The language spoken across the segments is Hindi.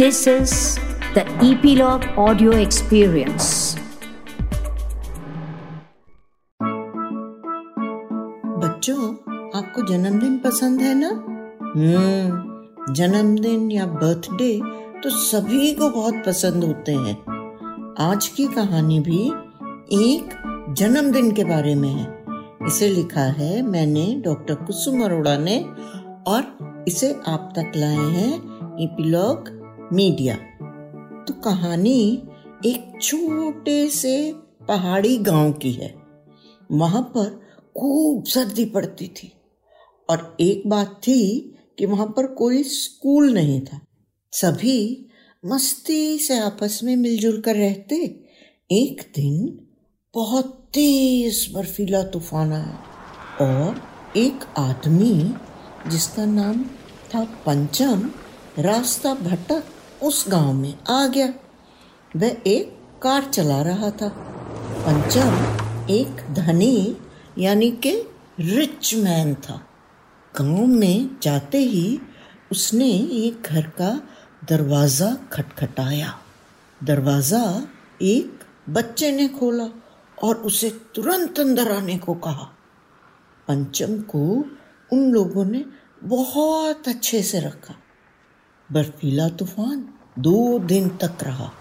This is the Epilogue Audio Experience. बच्चों, आपको जन्मदिन पसंद है ना? हम्म जन्मदिन या बर्थडे तो सभी को बहुत पसंद होते हैं। आज की कहानी भी एक जन्मदिन के बारे में है। इसे लिखा है मैंने, डॉक्टर कुसुम अरोड़ा ने, और इसे आप तक लाए हैं इपिलॉग मीडिया। तो कहानी एक छोटे से पहाड़ी गाँव की है। वहाँ पर खूब सर्दी पड़ती थी और एक बात थी कि वहाँ पर कोई स्कूल नहीं था। सभी मस्ती से आपस में मिलजुल कर रहते। एक दिन बहुत तेज बर्फीला तूफ़ान आया और एक आदमी जिसका नाम था पंचम रास्ता भटक उस गाँव में आ गया। वह एक कार चला रहा था। पंचम एक धनी, यानी के रिच मैन था। गाँव में जाते ही उसने एक घर का दरवाज़ा खटखटाया। दरवाज़ा एक बच्चे ने खोला और उसे तुरंत अंदर आने को कहा। पंचम को उन लोगों ने बहुत अच्छे से रखा। बर्फीला तूफ़ान दो दिन तक रहा।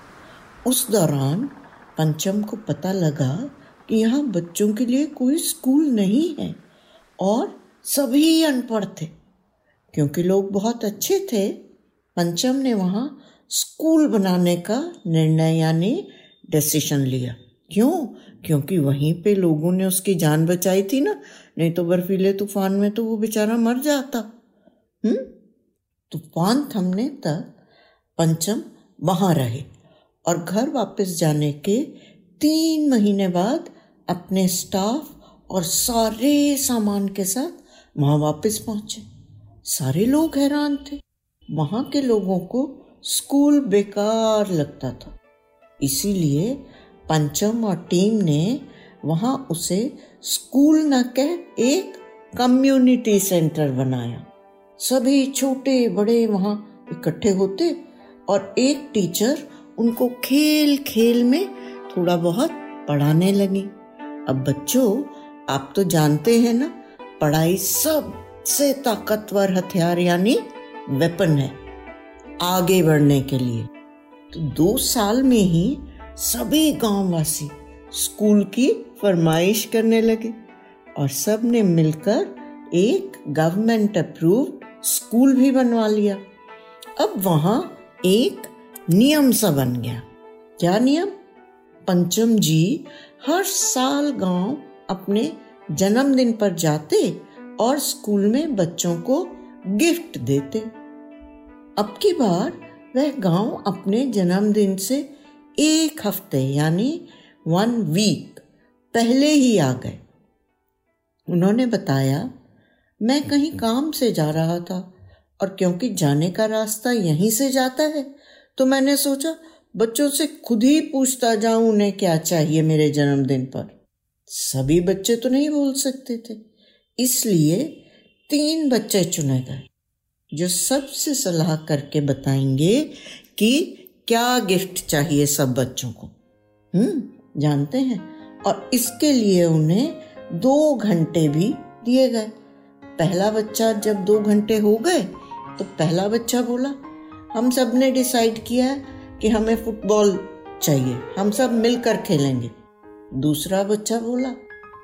उस दौरान पंचम को पता लगा कि यहाँ बच्चों के लिए कोई स्कूल नहीं है और सभी अनपढ़ थे। क्योंकि लोग बहुत अच्छे थे, पंचम ने वहाँ स्कूल बनाने का निर्णय यानी डिसीज़न लिया। क्यों? क्योंकि वहीं पे लोगों ने उसकी जान बचाई थी ना, नहीं तो बर्फीले तूफ़ान में तो वो बेचारा मर जाता। हम्म? तूफ़ान थमने तक पंचम वहाँ रहे और घर वापस जाने के तीन महीने बाद अपने स्टाफ और सारे सामान के साथ वहाँ वापस पहुँचे। सारे लोग हैरान थे। वहाँ के लोगों को स्कूल बेकार लगता था। इसीलिए पंचम और टीम ने वहाँ उसे स्कूल न कह, एक कम्युनिटी सेंटर बनाया। सभी छोटे बड़े वहाँ इकट्ठे होते और एक टीचर उनको खेल खेल में थोड़ा बहुत पढ़ाने लगी। अब बच्चों, आप तो जानते हैं ना, पढ़ाई सबसे ताकतवर हथियार यानी वेपन है, आगे बढ़ने के लिए। तो दो साल में ही सभी गांववासी स्कूल की फरमाइश करने लगे और सबने मिलकर एक गवर्नमेंट अप्रूव्ड स्कूल भी बनवा लिया। अब वहाँ एक नियम सा बन गया। क्या नियम? पंचम जी हर साल गाँव अपने जन्मदिन पर जाते और स्कूल में बच्चों को गिफ्ट देते। अब की बार वह गाँव अपने जन्मदिन से एक हफ़्ते यानी वन वीक पहले ही आ गए। उन्होंने बताया मैं कहीं काम से जा रहा था और क्योंकि जाने का रास्ता यहीं से जाता है तो मैंने सोचा, बच्चों से खुद ही पूछता जाऊँ उन्हें क्या चाहिए मेरे जन्मदिन पर। सभी बच्चे तो नहीं बोल सकते थे, इसलिए तीन बच्चे चुने गए, जो सबसे सलाह करके बताएँगे कि क्या गिफ्ट चाहिए सब बच्चों को। हम्म जानते हैं, और इसके लिए उन्हें दो घंटे भी दिए गए। पहला बच्चा जब दो घंटे हो गए तो पहला बच्चा बोला, हम सबने डिसाइड किया कि हमें फुटबॉल चाहिए, हम सब मिलकर खेलेंगे. दूसरा बच्चा बोला,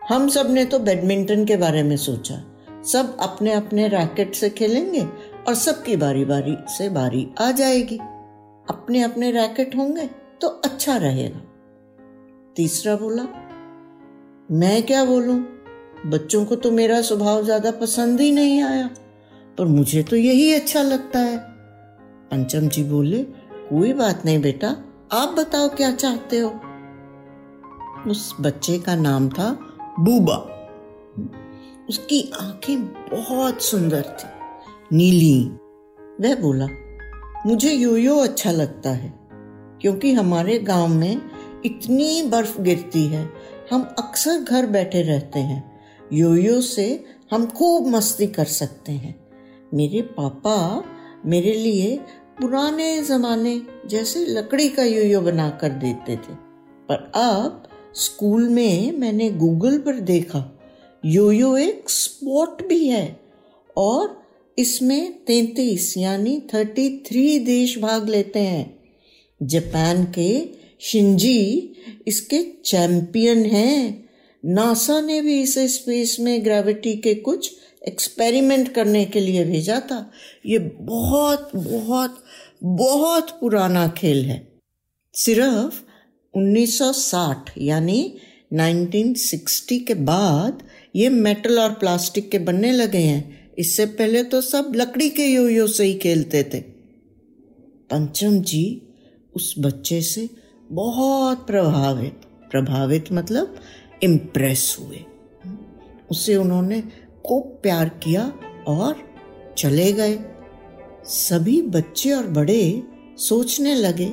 हम सबने तो बैडमिंटन के बारे में सोचा, सब अपने अपने रैकेट से खेलेंगे और सबकी बारी बारी से बारी आ जाएगी। अपने अपने रैकेट होंगे तो अच्छा रहेगा. तीसरा बोला, मैं क्या बोलूँ? बच्चों को तो मेरा स्वभाव ज़्यादा पसंद ही नहीं आया, पर मुझे तो यही अच्छा लगता है। पंचम जी बोले, कोई बात नहीं बेटा, आप बताओ क्या चाहते हो? उस बच्चे का नाम था बूबा। उसकी आँखें बहुत सुंदर थी, नीली। वह बोला, मुझे योयो अच्छा लगता है, क्योंकि हमारे गाँव में इतनी बर्फ़ गिरती है, हम अक्सर घर बैठे रहते हैं योयो से हम खूब मस्ती कर सकते हैं। मेरे पापा मेरे लिए पुराने जमाने जैसे लकड़ी का योयो बना कर देते थे। पर अब स्कूल में मैंने गूगल पर देखा, योयो एक स्पोर्ट भी है और इसमें तैतीस यानी थर्टी थ्री देश भाग लेते हैं। जापान के शिंजी इसके चैंपियन हैं। नासा ने भी इसे स्पेस में ग्रेविटी के कुछ एक्सपेरिमेंट करने के लिए भेजा था। ये बहुत बहुत बहुत पुराना खेल है। सिर्फ़ 1960 यानी 1960 के बाद ये मेटल और प्लास्टिक के बनने लगे हैं। इससे पहले तो सब लकड़ी के योयो से ही खेलते थे। पंचम जी, उस बच्चे से बहुत प्रभावित। प्रभावित मतलब इम्प्रेस हुए। उसे उन्होंने खूब प्यार किया और चले गए। सभी बच्चे और बड़े सोचने लगे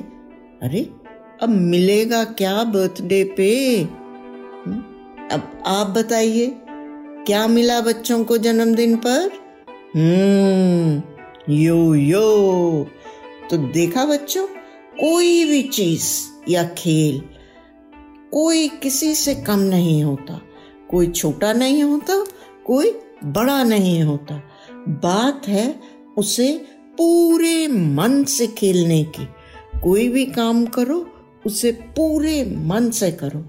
अरे अब मिलेगा क्या बर्थडे पे? हम्म, अब आप बताइए क्या मिला बच्चों को जन्मदिन पर? हम्म यो यो। तो देखा बच्चों कोई भी चीज़ या खेल कोई किसी से कम नहीं होता। कोई छोटा नहीं होता, कोई बड़ा नहीं होता। बात है उसे पूरे मन से खेलने की। कोई भी काम करो, उसे पूरे मन से करो।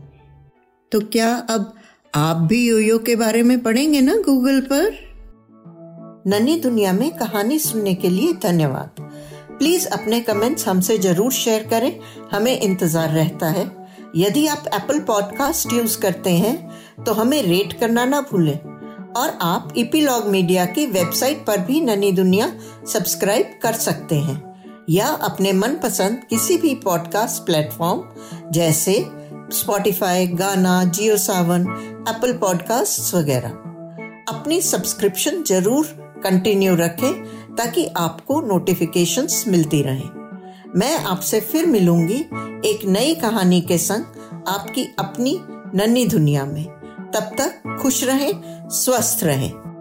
तो क्या अब आप भी योयो के बारे में पढ़ेंगे ना गूगल पर? ननी दुनिया में कहानी सुनने के लिए धन्यवाद। प्लीज़ अपने कमेंट्स हमसे ज़रूर शेयर करें। हमें इंतज़ार रहता है। यदि आप एप्पल पॉडकास्ट यूज़ करते हैं तो हमें रेट करना ना भूलें। और आप इपीलॉग मीडिया की वेबसाइट पर भी ननी दुनिया सब्सक्राइब कर सकते हैं। या अपने मनपसंद किसी भी पॉडकास्ट प्लेटफॉर्म जैसे स्पॉटिफाई गाना जियो सावन एप्पल पॉडकास्ट वगैरह। अपनी सब्सक्रिप्शन ज़रूर कंटिन्यू रखें, ताकि आपको नोटिफिकेशंस मिलती रहें। मैं आपसे फिर मिलूँगी एक नई कहानी के संग आपकी अपनी नन्ही दुनिया में। तब तक खुश रहें, स्वस्थ रहें।